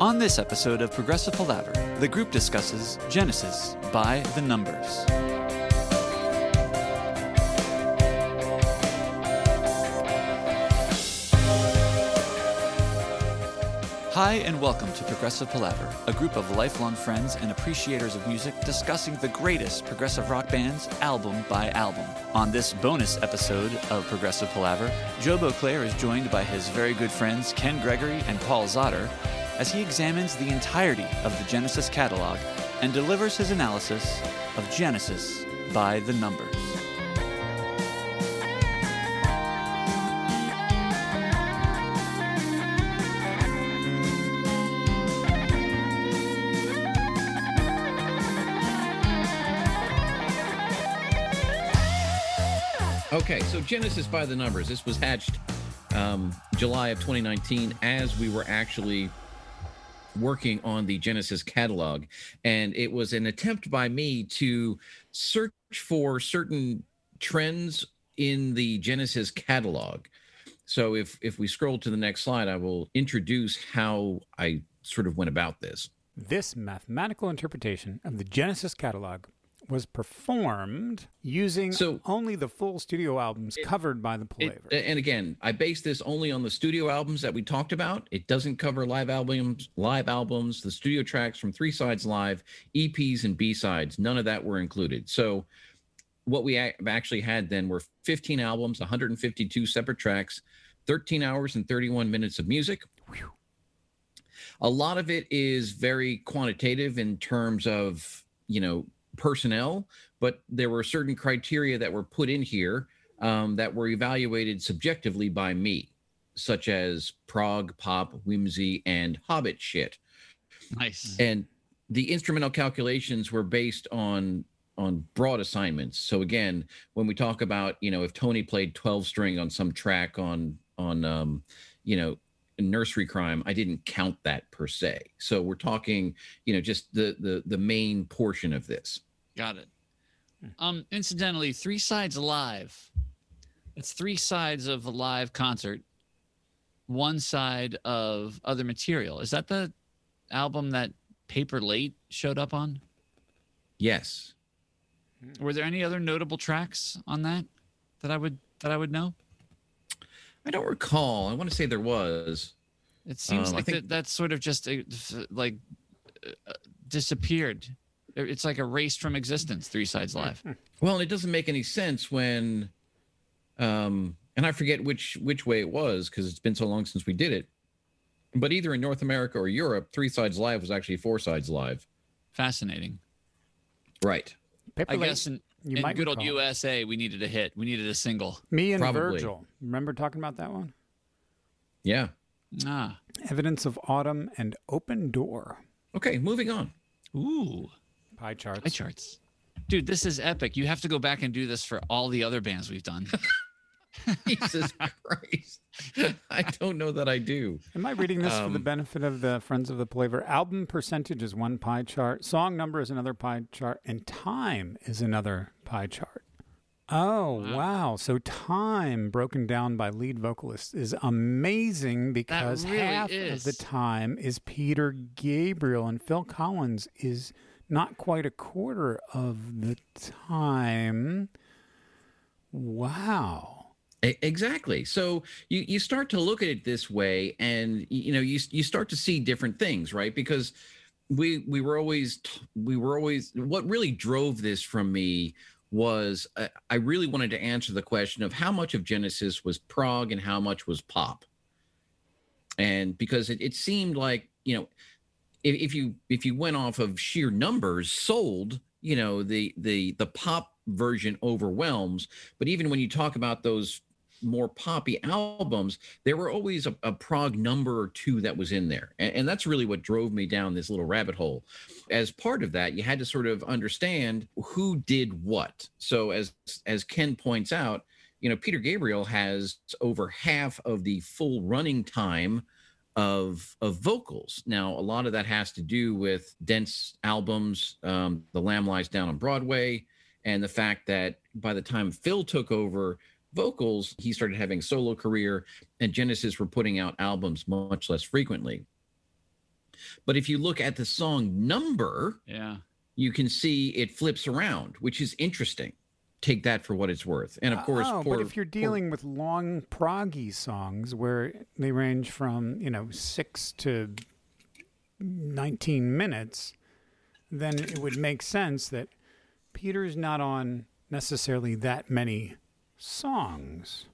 On this episode of Progressive Palaver, the group discusses Genesis by the Numbers. Hi, and welcome to Progressive Palaver, a group of lifelong friends and appreciators of music discussing the greatest progressive rock bands album by album. On this bonus episode of Progressive Palaver, Joe Beauclair is joined by his very good friends Ken Gregory and Paul Zotter as he examines the entirety of the Genesis catalog and delivers his analysis of Genesis by the Numbers. Okay, so Genesis by the numbers. This was hatched um, July of 2019 as we were actually working on the Genesis catalog. And it was an attempt by me to search for certain trends in the Genesis catalog. So if if we scroll to the next slide, I will introduce how I sort of went about this. This mathematical interpretation of the Genesis catalog was performed using So- only the full studio albums covered by the It- and again, I base this only on the studio albums that we talked about. It doesn't cover live albums, live albums, the studio tracks from Three Sides Live, EPs and B sides. None of that were included. So what we ac- actually had then were 15 albums, 152 separate tracks, 13 hours and 31 minutes of music. A lot of it is very quantitative in terms of, you know, personnel, but there were certain criteria that were put in here um, that were evaluated subjectively by me, such as prog, pop, whimsy, and hobbit shit. Nice. And the instrumental calculations were based on on broad assignments. So again, when we talk about, you know, if Tony played 12 string on some track on on um, you know, Nursery Cryme, I didn't count that per se. So we're talking, you know, just the the the main portion of this. Got it. Um, incidentally, Three Sides Live. It's three sides of a live concert, one side of other material. Is that the album that Paperlate showed up on? Yes. Were there any other notable tracks on that that I would that I would know? I don't recall. I want to say there was. It seems Um, like think- that, that's sort of just uh, like uh, disappeared. It- It's like erased from existence. Three Sides Live. Well, and it doesn't make any sense when, um, and I forget which which way it was because it's been so long since we did it. But either in North America or Europe, Three Sides Live was actually Four Sides Live. Fascinating. Right. Paper I Late, guess in, you in might good old. USA, we needed a hit. We needed a single. Me and Probably. Virgil. Remember talking about that one? Yeah. Ah, Evidence of Autumn and Open Door. Okay. Moving on. ooh, Pie charts. pie charts. Dude, this is epic. You have to go back and do this for all the other bands we've done. Jesus Christ. I don't know that I do. Am I reading this for the Um, benefit of the friends of the Palaver? Album percentage is one pie chart, song number is another pie chart, and time is another pie chart. Oh, wow. So time broken down by lead vocalists is amazing because really half of the time is Peter Gabriel and Phil Collins is not quite a quarter of the time. Wow. Exactly. So you you start to look at it this way, and you know you you start to see different things, right? Because we we were always we were always what really drove this from me was uh, I really wanted to answer the question of how much of Genesis was prog and how much was pop, and because it, it seemed like you know if, if you if you went off of sheer numbers sold, you know the the the pop version overwhelms but even when you talk about those more poppy albums, there were always a, a prog number or two that was in there. And, and that's really what drove me down this little rabbit hole. As part of that, you had to sort of understand who did what. So as as Ken points out, you know, Peter Gabriel has over half of the full running time of of vocals. Now, a lot of that has to do with dense albums, um, The Lamb Lies Down on Broadway, and the fact that by the time Phil took over vocals, he started having a solo career, and Genesis were putting out albums much less frequently. But if you look at the song number, Yeah. you can see it flips around, which is interesting. Take that for what it's worth. And of uh, course, oh, for, but if you're for- dealing with long proggy songs where they range from you know six to nineteen minutes, then it would make sense that Peter's not on necessarily that many songs.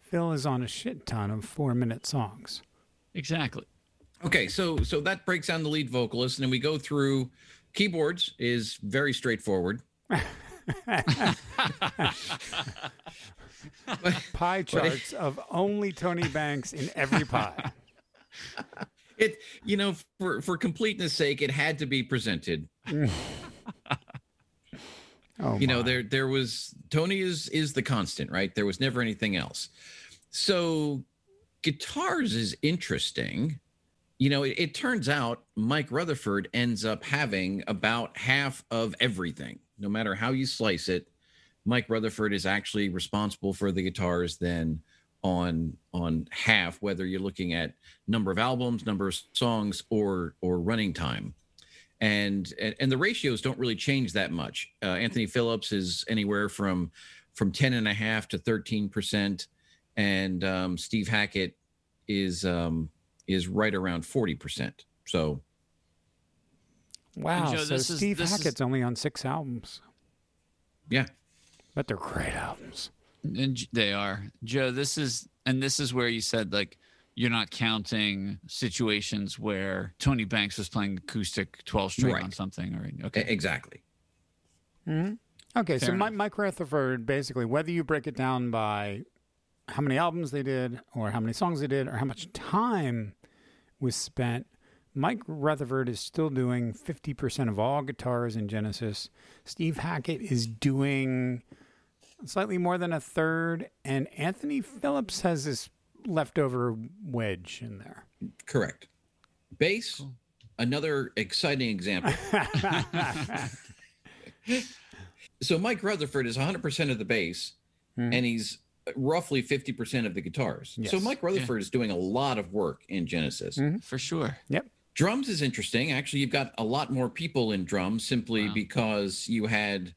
Phil is on a shit ton of four minute songs. Exactly. Okay, so so that breaks down the lead vocalist, and then we go through keyboards is very straightforward. Pie charts of only Tony Banks in every pie. It you know for for completeness sake, it had to be presented. Oh, you know my. there there was Tony is is the constant, right? There was never anything else. So guitars is interesting. You know, it, it turns out Mike Rutherford ends up having about half of everything, no matter how you slice it. Mike Rutherford is actually responsible for the guitars then on on half, whether you're looking at number of albums, number of songs, or or running time. And and, and the ratios don't really change that much. Uh, Anthony Phillips is anywhere from from 10 and a half to 13 percent, and um, Steve Hackett is um, is right around 40 percent. So wow. Joe, so this is- Steve is- Hackett's only on six albums, yeah, but they're great albums. And they are. Joe, this is and this is where you said like you're not counting situations where Tony Banks was playing acoustic 12 string Right. on something or okay. exactly. Hmm? Okay, so Fair Mi- enough. Mike Rutherford, basically, whether you break it down by how many albums they did, or how many songs they did, or how much time was spent, Mike Rutherford is still doing 50% of all guitars in Genesis. Steve Hackett is doing slightly more than a third, and Anthony Phillips has this leftover wedge in there. Correct. Bass, another exciting example. so Mike Rutherford is 100% of the bass, hmm. and he's roughly 50% of the guitars. So Mike Rutherford is doing a lot of work in Genesis. Mm-hmm. For sure. Yep. Drums is interesting. Actually, you've got a lot more people in drums simply Wow. because you had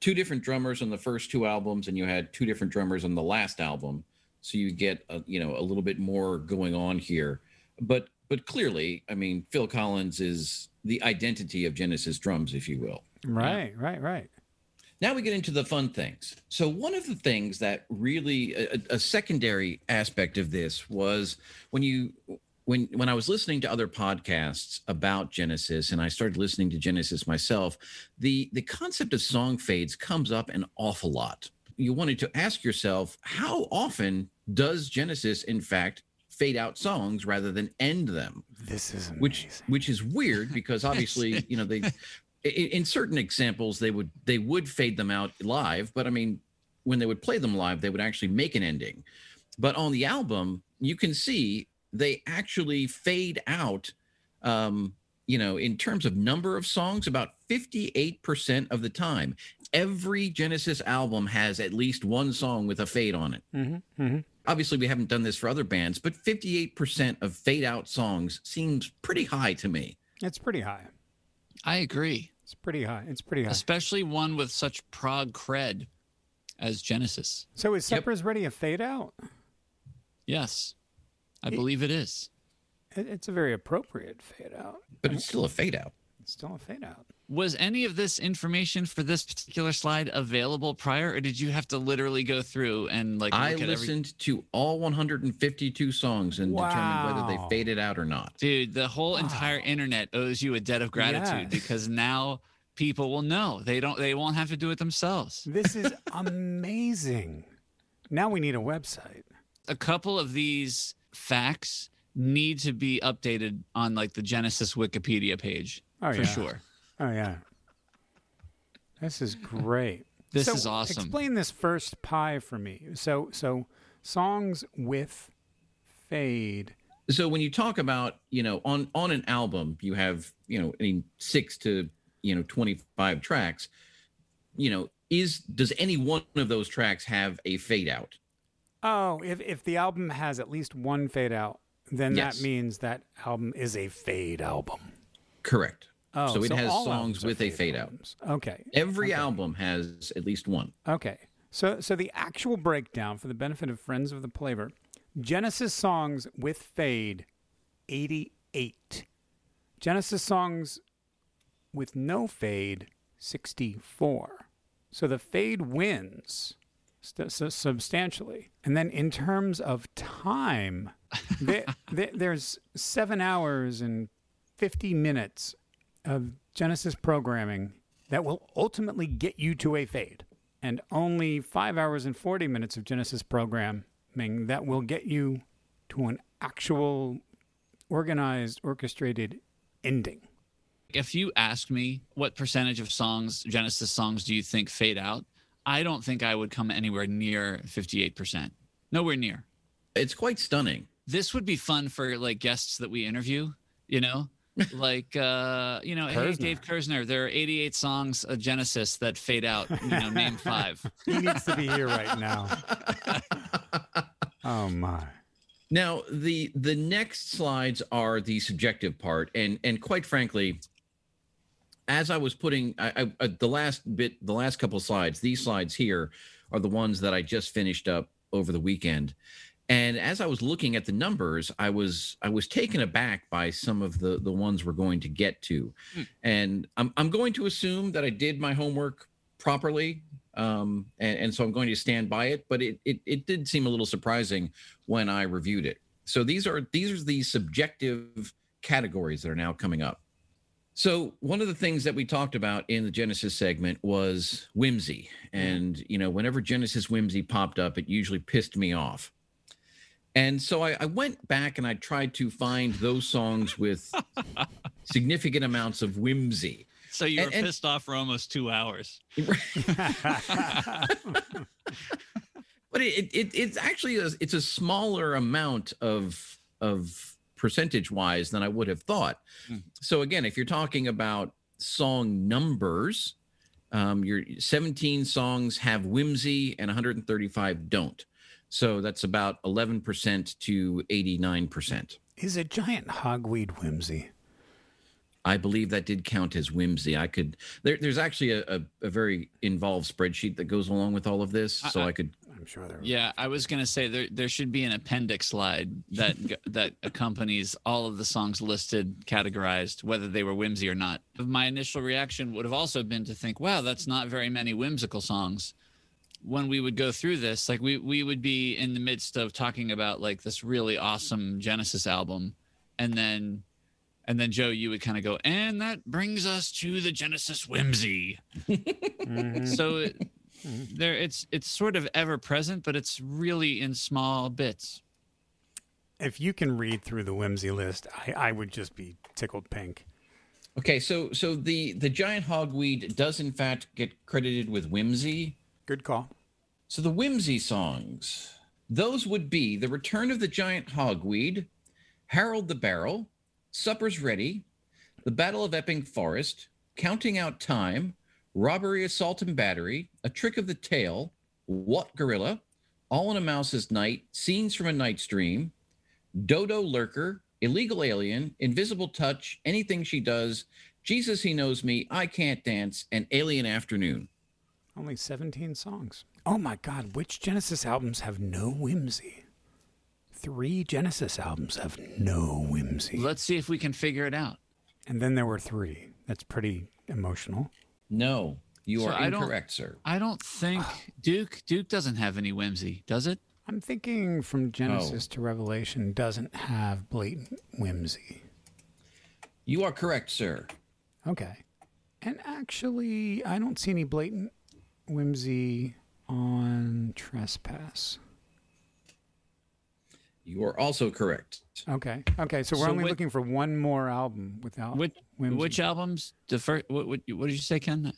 two different drummers on the first two albums and you had two different drummers on the last album. So you get a, you know a little bit more going on here. But but clearly, I mean, Phil Collins is the identity of Genesis drums, if you will. Right, right, right. Now we get into the fun things. So one of the things that really a, a secondary aspect of this was when you when when I was listening to other podcasts about Genesis and I started listening to Genesis myself, the the concept of song fades comes up an awful lot. You wanted to ask yourself, how often does Genesis in fact fade out songs rather than end them? This is amazing. which which is weird because obviously you know they in certain examples they would they would fade them out live but i mean when they would play them live they would actually make an ending but on the album you can see they actually fade out um you know in terms of number of songs about 58% of the time every genesis album has at least one song with a fade on it Mhm, mhm. obviously we haven't done this for other bands but 58% of fade out songs seems pretty high to me It's pretty high. I agree. It's pretty high. It's pretty high. Especially one with such prog cred as Genesis. So is Yep. Ready a fade out? Yes. I It- believe it is. It's a very appropriate fade out. but it's still a fade out It's still a fade out. Was any of this information for this particular slide available prior, or did you have to literally go through and like i look every? listened to all 152 songs and determined whether they faded out or not Dude, the whole entire internet owes you a debt of gratitude Yes. because now people will know. They don't. They won't have to do it themselves. This is amazing. Now we need a website. A couple of these facts need to be updated on like the Genesis Wikipedia page Oh for yeah. sure. Oh yeah. This is great. This So is awesome. Explain this first pie for me. So so songs with fade. so when you talk about you know on on an album you have you know i mean six to you know 25 tracks you know is does any one of those tracks have a fade out Oh, if if the album has at least one fade out, then Yes. that means that album is a fade album. Correct. Oh, so it has songs albums with a fade out. Okay. Every Okay. album has at least one. Okay. So so the actual breakdown for the benefit of friends of the Palaver, Genesis songs with fade 88. Genesis songs with no fade 64. So the fade wins st- su- substantially. And then in terms of time, there, there, there's 7 hours and 50 minutes of Genesis programming that will ultimately get you to a fade, and only five hours and 40 minutes of Genesis programming that will get you to an actual organized, orchestrated ending. If you asked me what percentage of songs, Genesis songs, do you think fade out? I don't think I would come anywhere near 58%. Nowhere near. It's quite stunning. This would be fun for like guests that we interview, you know? like uh you know hey dave Kerzner there are 88 songs of genesis that fade out you know name five He needs to be here right now. Oh, my. Now the the next slides are the subjective part, and and quite frankly, as I was putting I, I, uh, the last bit, the last couple slides, these slides here are the ones that I just finished up over the weekend, and as I was looking at the numbers, I was I was taken aback by some of the the ones we're going to get to, Hmm. and I'm I'm going to assume that I did my homework properly. Um, and, and so I'm going to stand by it, but it, it it did seem a little surprising when I reviewed it. So these are these are the subjective categories that are now coming up. So one of the things that we talked about in the Genesis segment was whimsy, mm-hmm. and you know whenever Genesis whimsy popped up, it usually pissed me off. And so I, I went back and I tried to find those songs with significant amounts of whimsy. so you were And- and- pissed off for almost two hours but it, it it's actually a, it's a smaller amount of of percentage wise than I would have thought. Hmm. So again, if you're talking about song numbers, um, your 17 songs have whimsy and 135 don't. So that's about 11% to 89%. Is a giant hogweed whimsy? I believe that did count as whimsy. I could there, there's actually a, a, a very involved spreadsheet that goes along with all of this, so I- I could I'm sure there. Yeah, I was gonna say there there should be an appendix slide that that accompanies all of the songs listed, categorized, whether they were whimsy or not. My initial reaction would have also been to think, "Wow, that's not very many whimsical songs." When we would go through this, like we we would be in the midst of talking about like this really awesome Genesis album, and then and then Joe, you would kind of go, and that brings us to the Genesis whimsy Mhm. so it, Mm-hmm. there it's it's sort of ever present but it's really in small bits If you can read through the whimsy list, I, I would just be tickled pink. Okay, so so the the giant hogweed does in fact get credited with whimsy. Good call. So the whimsy songs, those would be the return of the giant hogweed, Harold the Barrel, Supper's Ready, the Battle of Epping Forest, Counting Out Time, Robbery, Assault and Battery, A Trick of the Tail, Wot Gorilla, All in a Mouse's Night, Scenes from a Night's Dream, Dodo Lurker, Illegal Alien, Invisible Touch, Anything She Does, Jesus He Knows Me, I Can't Dance, and Alien Afternoon. Only 17 songs. Oh my God, which Genesis albums have no whimsy? Three Genesis albums have no whimsy. let's see if we can figure it out And then there were three. That's pretty emotional. No, you So are I incorrect, sir. i don't think duke duke doesn't have any whimsy does it I'm thinking from Genesis oh. to Revelation doesn't have blatant whimsy. You are correct, sir. Okay. And actually, I don't see any blatant whimsy on Trespass. You are also correct. Okay. Okay. So we're So only what- looking for one more album without which whimsy. which albums the first what, what, what did you say ken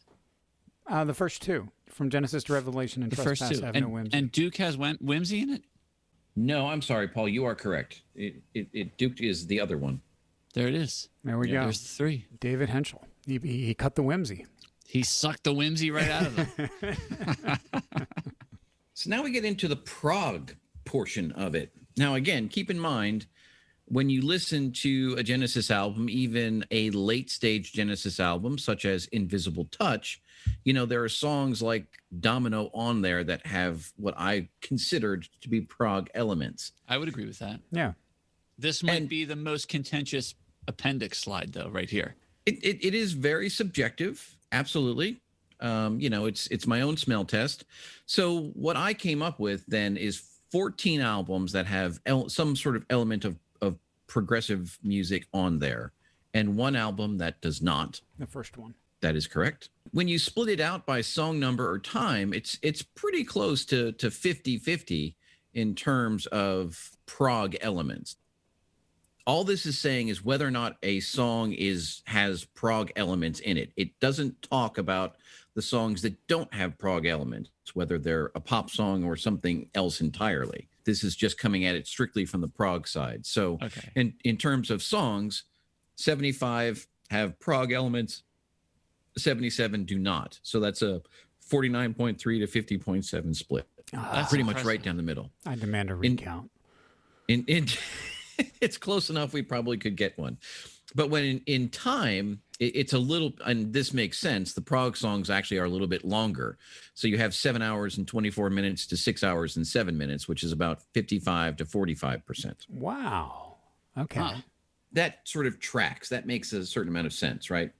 Uh, the first two, from Genesis to Revelation and the first two have and, no whimsy. and duke has whim- whimsy in it No, I'm sorry, Paul. You are correct. It, it, it Duke is the other one. there it is there we go. there's the three David Hentschel. He, he, he cut the whimsy. he sucked the whimsy right out of them So now we get into the prog portion of it. Now, again, keep in mind, when you listen to a Genesis album, even a late stage Genesis album, such as Invisible Touch, you know, there are songs like Domino on there that have what I considered to be prog elements. I would agree with that. Yeah. This might And- be the most contentious appendix slide, though, right here. It, it, it is very subjective, absolutely. Um, you know, it's it's my own smell test. So what I came up with then is 14 albums that have el- some sort of element of of progressive music on there, and one album that does not. The first one. That is correct. When you split it out by song number or time, it's it's pretty close to to 50-50 in terms of prog elements. All this is saying is whether or not a song is has prog elements in it. It doesn't talk about the songs that don't have prog elements, whether they're a pop song or something else entirely. This is just coming at it strictly from the prog side. So Okay. in in terms of songs 75 have prog elements 77 do not. So that's a 49.3 to 50.7 split. Ah, That's pretty much right down the middle. I demand a in- recount. in in it's close enough we probably could get one. But when in, in time it, it's a little and this makes sense the prog songs actually are a little bit longer. So you have seven hours and 24 minutes to six hours and seven minutes which is about 55 to 45 percent. Wow. Okay. Huh. that sort of tracks. That makes a certain amount of sense right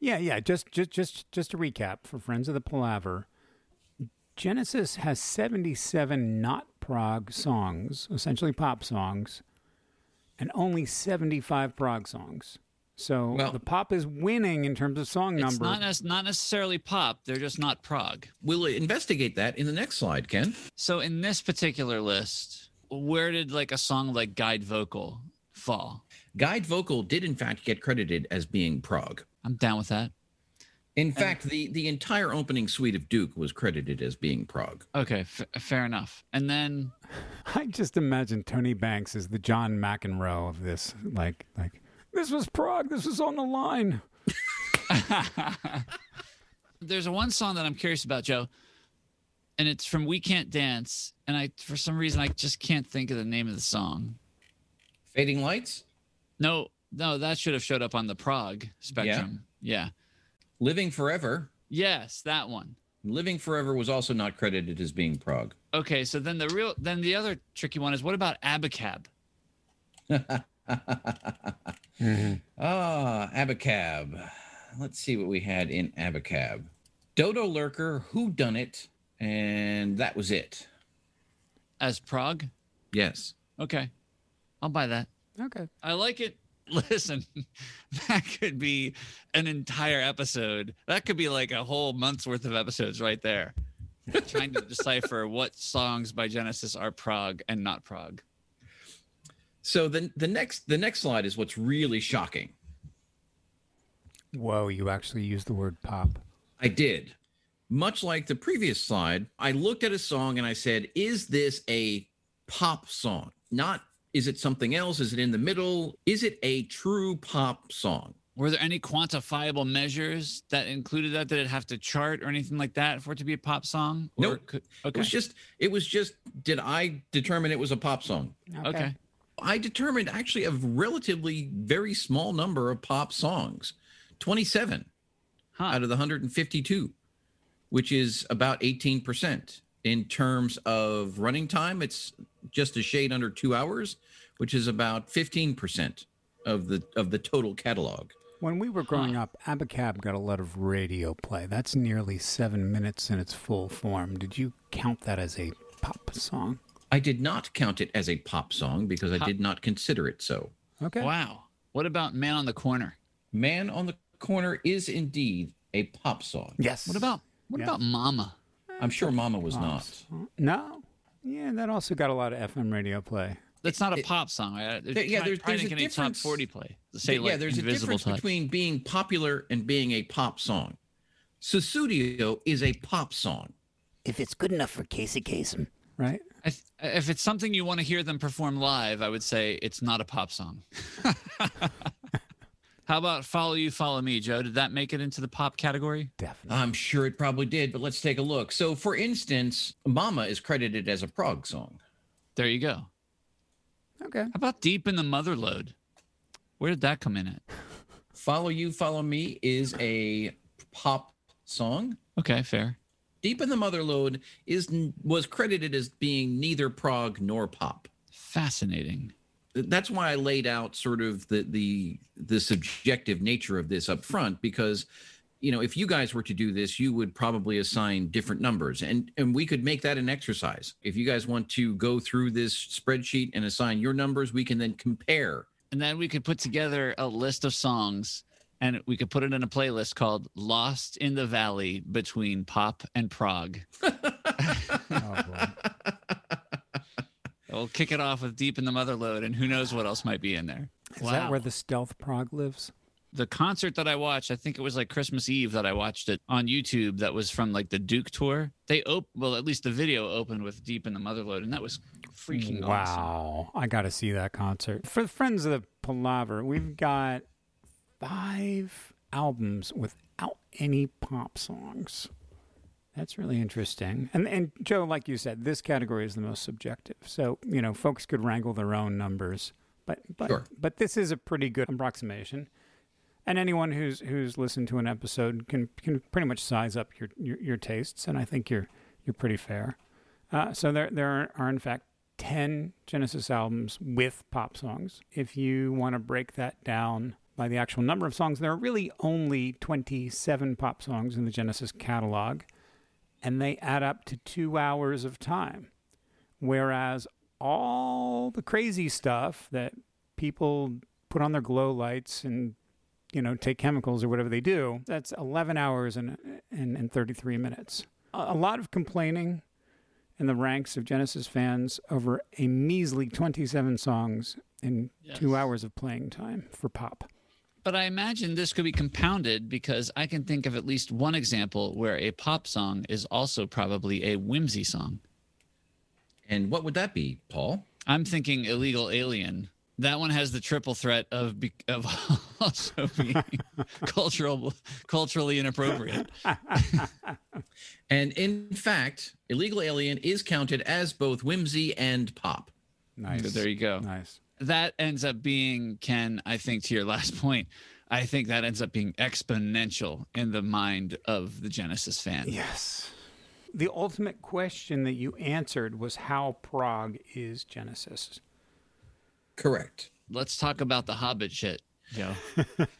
Yeah, yeah. Just, just, just, just to recap for friends of the Palaver, Genesis has seventy-seven not prog songs, essentially pop songs, and only seventy-five prog songs. So Well- the pop is winning in terms of song It's number. not, as, not necessarily pop. They're just not prog. We'll investigate that in the next slide, Ken. So in this particular list, where did like a song like Guide Vocal fall? Guide Vocal did, in fact, get credited as being prog. I'm down with that. In fact, the, the entire opening suite of Duke was credited as being prog. Okay, f- fair enough. And then I just imagine Tony Banks is the John McEnroe of this. Like, like this was prog. This was on the line. there's a one song that I'm curious about, Joe, and it's from We Can't Dance, and I for some reason I just can't think of the name of the song. Fading Lights, No, no, that should have showed up on the prog spectrum. Yeah. yeah. Living Forever. Yes, that one. Living Forever was also not credited as being prog. Okay, so then the real then the other tricky one is what about Abacab? Ah, Abacab. Let's see what we had in Abacab. Dodo Lurker, Who Dunnit, and that was it. As prog? Yes. Okay. I'll buy that. Okay. I like it. Listen, that could be an entire episode. That could be like a whole month's worth of episodes right there. Trying to decipher what songs by Genesis are prog and not prog. So the the next the next slide is what's really shocking. Whoa, you actually used the word pop. I did. Much like the previous slide, I looked at a song and I said, is this a pop song? Not is it something else? Is it in the middle? Is it a true pop song? Were there any quantifiable measures that included that? Did it have to chart or anything like that for it to be a pop song? No, Nope. could- It was just it was just did I determine it was a pop song? okay. I determined actually a relatively very small number of pop songs. 27 Huh. out of the 152, which is about 18%. In terms of running time, it's just a shade under two hours, which is about 15% of the of the total catalog. When we were growing up, Abacab got a lot of radio play. That's nearly seven minutes in its full form. Did you count that as a pop song? I did not count it as a pop song because I did not consider it so. Okay. Wow. What about Man on the Corner? Man on the Corner is indeed a pop song. Yes. What about what Yeah. about Mama? I'm sure Mama was not. No. Yeah, that also got a lot of FM radio play. That's not a It- pop song, right? There- yeah, there's- there's a get any top difference- forty play. Say yeah, like there's a difference Touch. between being popular and being a pop song. Sussudio is a pop song. If it's good enough for Casey Kasem. Right? I th- if it's something you want to hear them perform live, I would say it's not a pop song. How about Follow You, Follow Me, Joe? Did that make it into the pop category? Definitely. I'm sure it probably did, but let's take a look. So, for instance, Mama is credited as a prog song. There you go. Okay. How about Deep in the Motherlode? Where did that come in at? Follow You, Follow Me is a pop song. Okay, fair. Deep in the Motherlode is was credited as being neither prog nor pop. Fascinating. That's why I laid out sort of the the the subjective nature of this up front because you know if you guys were to do this you would probably assign different numbers and and we could make that an exercise if you guys want to go through this spreadsheet and assign your numbers we can then compare And then we could put together a list of songs and we could put it in a playlist called Lost in the Valley between pop and prog. Oh, boy. We'll kick it off with Deep in the Motherlode, and who knows what else might be in there. Is that where the stealth prog lives? the concert that I watched, I think it was like Christmas Eve that I watched it on YouTube. That was from like the Duke tour. They op well, at least the video opened with Deep in the Motherlode, and that was freaking awesome. Wow. I got to see that concert. For the friends of the Palaver, we've got five albums without any pop songs. That's really interesting. And and Joe, like you said, this category is the most subjective. So, you know, folks could wrangle their own numbers. But but Sure. but this is a pretty good approximation. And anyone who's who's listened to an episode can can pretty much size up your your, your tastes, and I think you're you're pretty fair. Uh, so there there are, are in fact ten Genesis albums with pop songs. If you want to break that down by the actual number of songs, there are really only twenty seven pop songs in the Genesis catalog, and they add up to two hours of time. Whereas all the crazy stuff that people put on their glow lights and you know take chemicals or whatever they do that's 11 hours and and, and 33 minutes. A, a lot of complaining in the ranks of genesis fans over a measly 27 songs in two hours of playing time for pop But I imagine this could be compounded because I can think of at least one example where a pop song is also probably a whimsy song. and what would that be paul I'm thinking Illegal Alien. That one has the triple threat of be- of also being cultural culturally inappropriate. and in fact illegal alien is counted as both whimsy and pop nice There you go. nice That ends up being Ken. I think to your last point, I think that ends up being exponential in the mind of the Genesis fan. yes the ultimate question that you answered was how prog is genesis correct Let's talk about the Hobbit shit, Joe.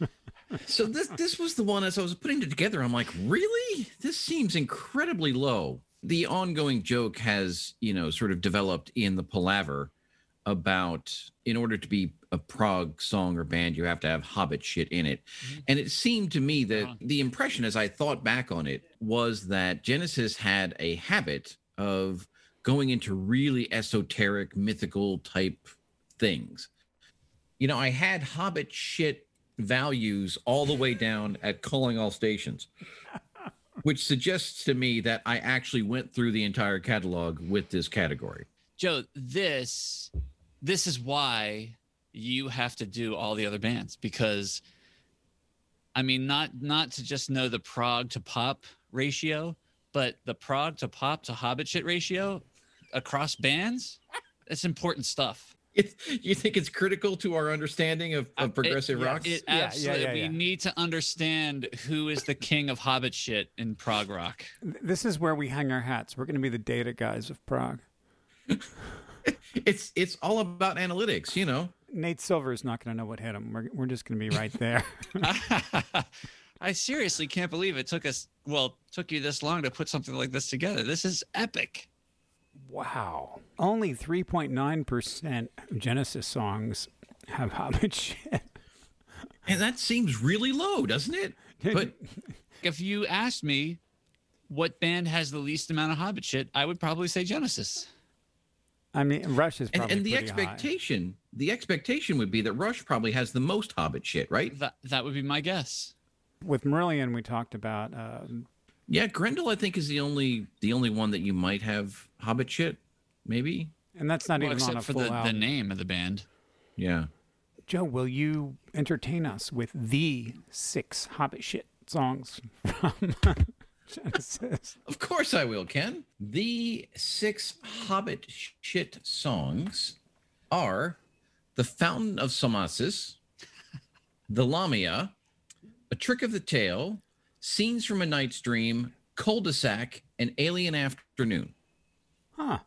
so this this was the one as I was putting it together. I'm like, really? This seems incredibly low. The ongoing joke has, you know, sort of developed in the palaver about in order to be a prog song or band, you have to have Hobbit shit in it. And it seemed to me that Uh-huh. the impression as I thought back on it was that Genesis had a habit of going into really esoteric, mythical type things. You know, I had Hobbit shit values all the way down at calling all stations, which suggests to me that I actually went through the entire catalog with this category. Joe, this this is why you have to do all the other bands because I mean not not to just know the prog to pop ratio, but the prog to pop to hobbit shit ratio across bands, it's important stuff. It, you think it's critical to our understanding of, Uh, of progressive it, rock? It Yeah, yeah, absolutely. yeah, we yeah. need to understand who is the king of hobbit shit in prog rock. This is where we hang our hats we're going to be the data guys of prog It's it's all about analytics, you know. Nate Silver is not going to know what hit him. We're, we're just going to be right there. I seriously can't believe it took us well took you this long to put something like this together. This is epic. wow. Only 3.9% of Genesis songs have Hobbit shit. And that seems really low, doesn't it? But If you asked me what band has the least amount of hobbit shit, I would probably say Genesis. I mean, Rush is and, probably and the pretty high. expectation, the expectation would be that Rush probably has the most Hobbit shit, right? That that would be my guess. With Marillion, we talked about uh, Yeah, Grendel, I think, is the only the only one that you might have Hobbit shit, maybe. and that's not Well, even on a except for full the, the name of the band. Yeah. Joe, will you entertain us with the six Hobbit shit songs from Genesis? Of course I will, Ken. The six Hobbit shit songs are The Fountain of Salmacis, The Lamia, A Trick of the Tail, Scenes from a Night's Dream, Cul-de-sac, and Alien Afternoon. Huh.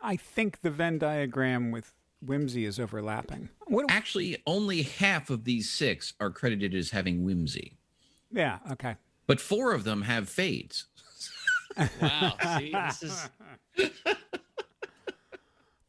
I think the Venn diagram with whimsy is overlapping. What? Actually, only half of these six are credited as having whimsy, yeah. Okay. But four of them have fades. Wow. See, this is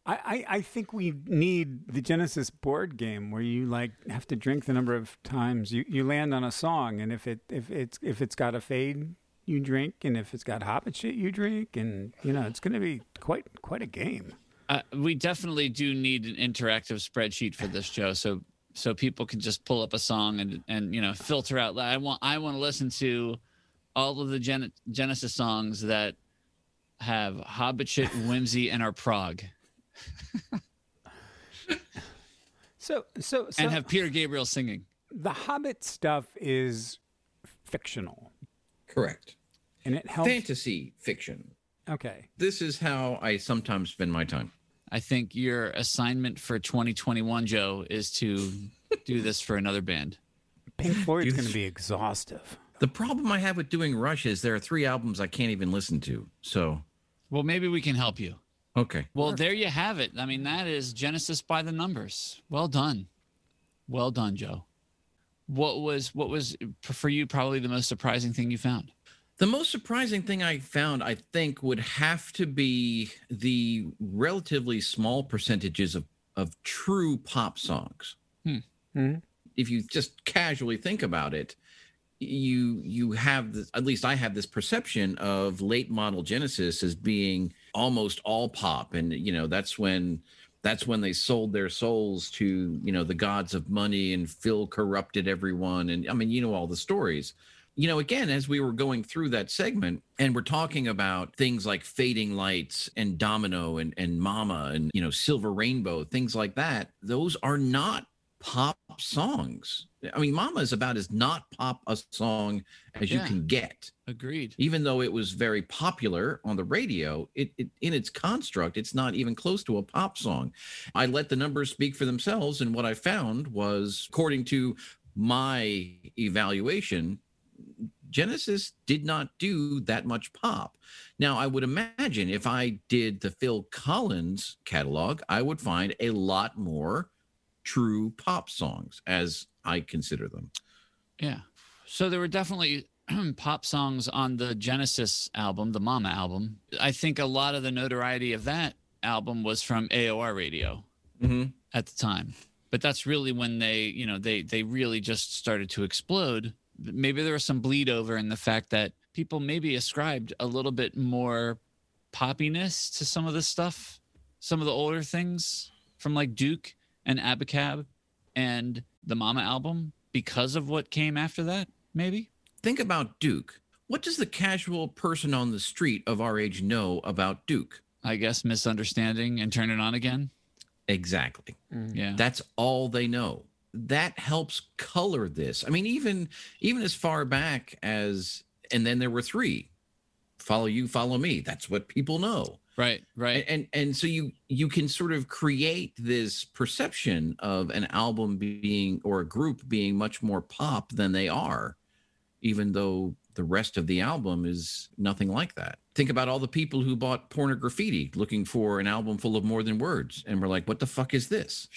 I, I, I think we need the Genesis board game where you like have to drink the number of times you, you land on a song, and if it if it's if it's got a fade, you drink, and if it's got Hobbit shit, you drink, and you know it's going to be quite quite a game. Uh, we definitely do need an interactive spreadsheet for this, Joe. So so people can just pull up a song and and you know filter out. I want I want to listen to all of the Gen- Genesis songs that have Hobbit shit, whimsy, and are prog, So so so and have Peter Gabriel singing. the Hobbit stuff is fictional, Correct. and it helps. Fantasy fiction. Okay. This is how I sometimes spend my time. I think your assignment for 2021, Joe, is to do this for another band. Pink Floyd's You- going to be exhaustive. The problem I have with doing Rush is there are three albums I can't even listen to. So, Well, maybe we can help you. okay. Well, there you have it. I mean, that is Genesis by the numbers. Well done. Well done, Joe. What was what was for you probably the most surprising thing you found? The most surprising thing I found, I think, would have to be the relatively small percentages of, of true pop songs. Mhm. If you just casually think about it, you you have this at least I have this perception of late model Genesis as being almost all pop. And you know, that's when that's when they sold their souls to, you know, the gods of money and Phil corrupted everyone. And I mean, you know all the stories you know, again, as we were going through that segment and we're talking about things like fading lights and domino and, and mama and, you know, silver rainbow, things like that, those are not pop songs. I mean, mama is about as not pop a song as you can get. Agreed. Even though it was very popular on the radio, it, it in its construct, it's not even close to a pop song. I let the numbers speak for themselves, and what I found was, according to my evaluation, Genesis did not do that much pop. Now, I would imagine if I did the Phil Collins catalog, I would find a lot more true pop songs as I consider them. Yeah. So there were definitely pop songs on the Genesis album, the Mama album. I think a lot of the notoriety of that album was from AOR radio Mm-hmm. at the time. But that's really when they, you know, they they really just started to explode. Maybe there was some bleed over in the fact that people maybe ascribed a little bit more poppiness to some of the stuff, some of the older things from like Duke and Abacab and the Mama album because of what came after that, maybe? Think about Duke. What does the casual person on the street of our age know about Duke? I guess misunderstanding and turn it on again. Exactly. Mm. Yeah. That's all they know. That helps color this. I mean, even even as far back as and then there were three. Follow you, follow me. That's what people know. right, right. And, and and so you you can sort of create this perception of an album being or a group being much more pop than they are, even though the rest of the album is nothing like that. Think about all the people who bought Pornograffitti looking for an album full of more than words and were like, "What the fuck is this?"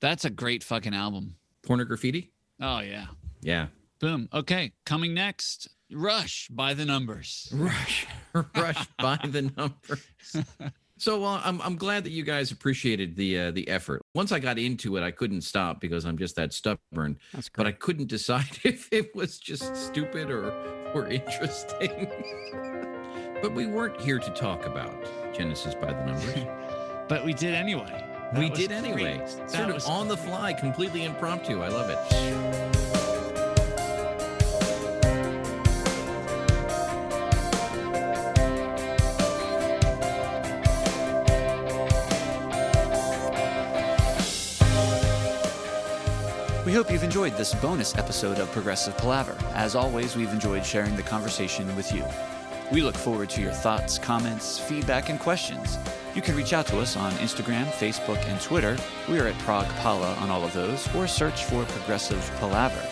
That's a great fucking album. Pornograffitti? Oh yeah. Yeah. Boom. Okay. Coming next, Rush by the numbers. Rush, rush by the numbers. So uh, I'm I'm glad that you guys appreciated the uh, the effort. Once I got into it, I couldn't stop because I'm just that stubborn. That's But I couldn't decide if it was just stupid or or interesting. but we weren't here to talk about Genesis by the numbers. But we did anyway. That we did anyway, great. That sort of was on the fly, completely impromptu. I love it. We hope you've enjoyed this bonus episode of Progressive Palaver. As always, we've enjoyed sharing the conversation with you. We look forward to your thoughts, comments, feedback, and questions. You can reach out to us on Instagram, Facebook, and Twitter. We are at progpala on all of those, or search for Progressive Palaver.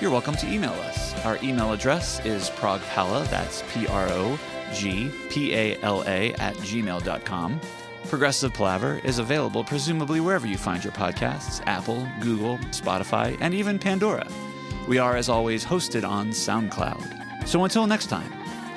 You're welcome to email us. Our email address is progpala, that's P R O G P A L A, at gmail.com. Progressive Palaver is available presumably wherever you find your podcasts Apple, Google, Spotify, and even Pandora. We are, as always, hosted on SoundCloud. So until next time,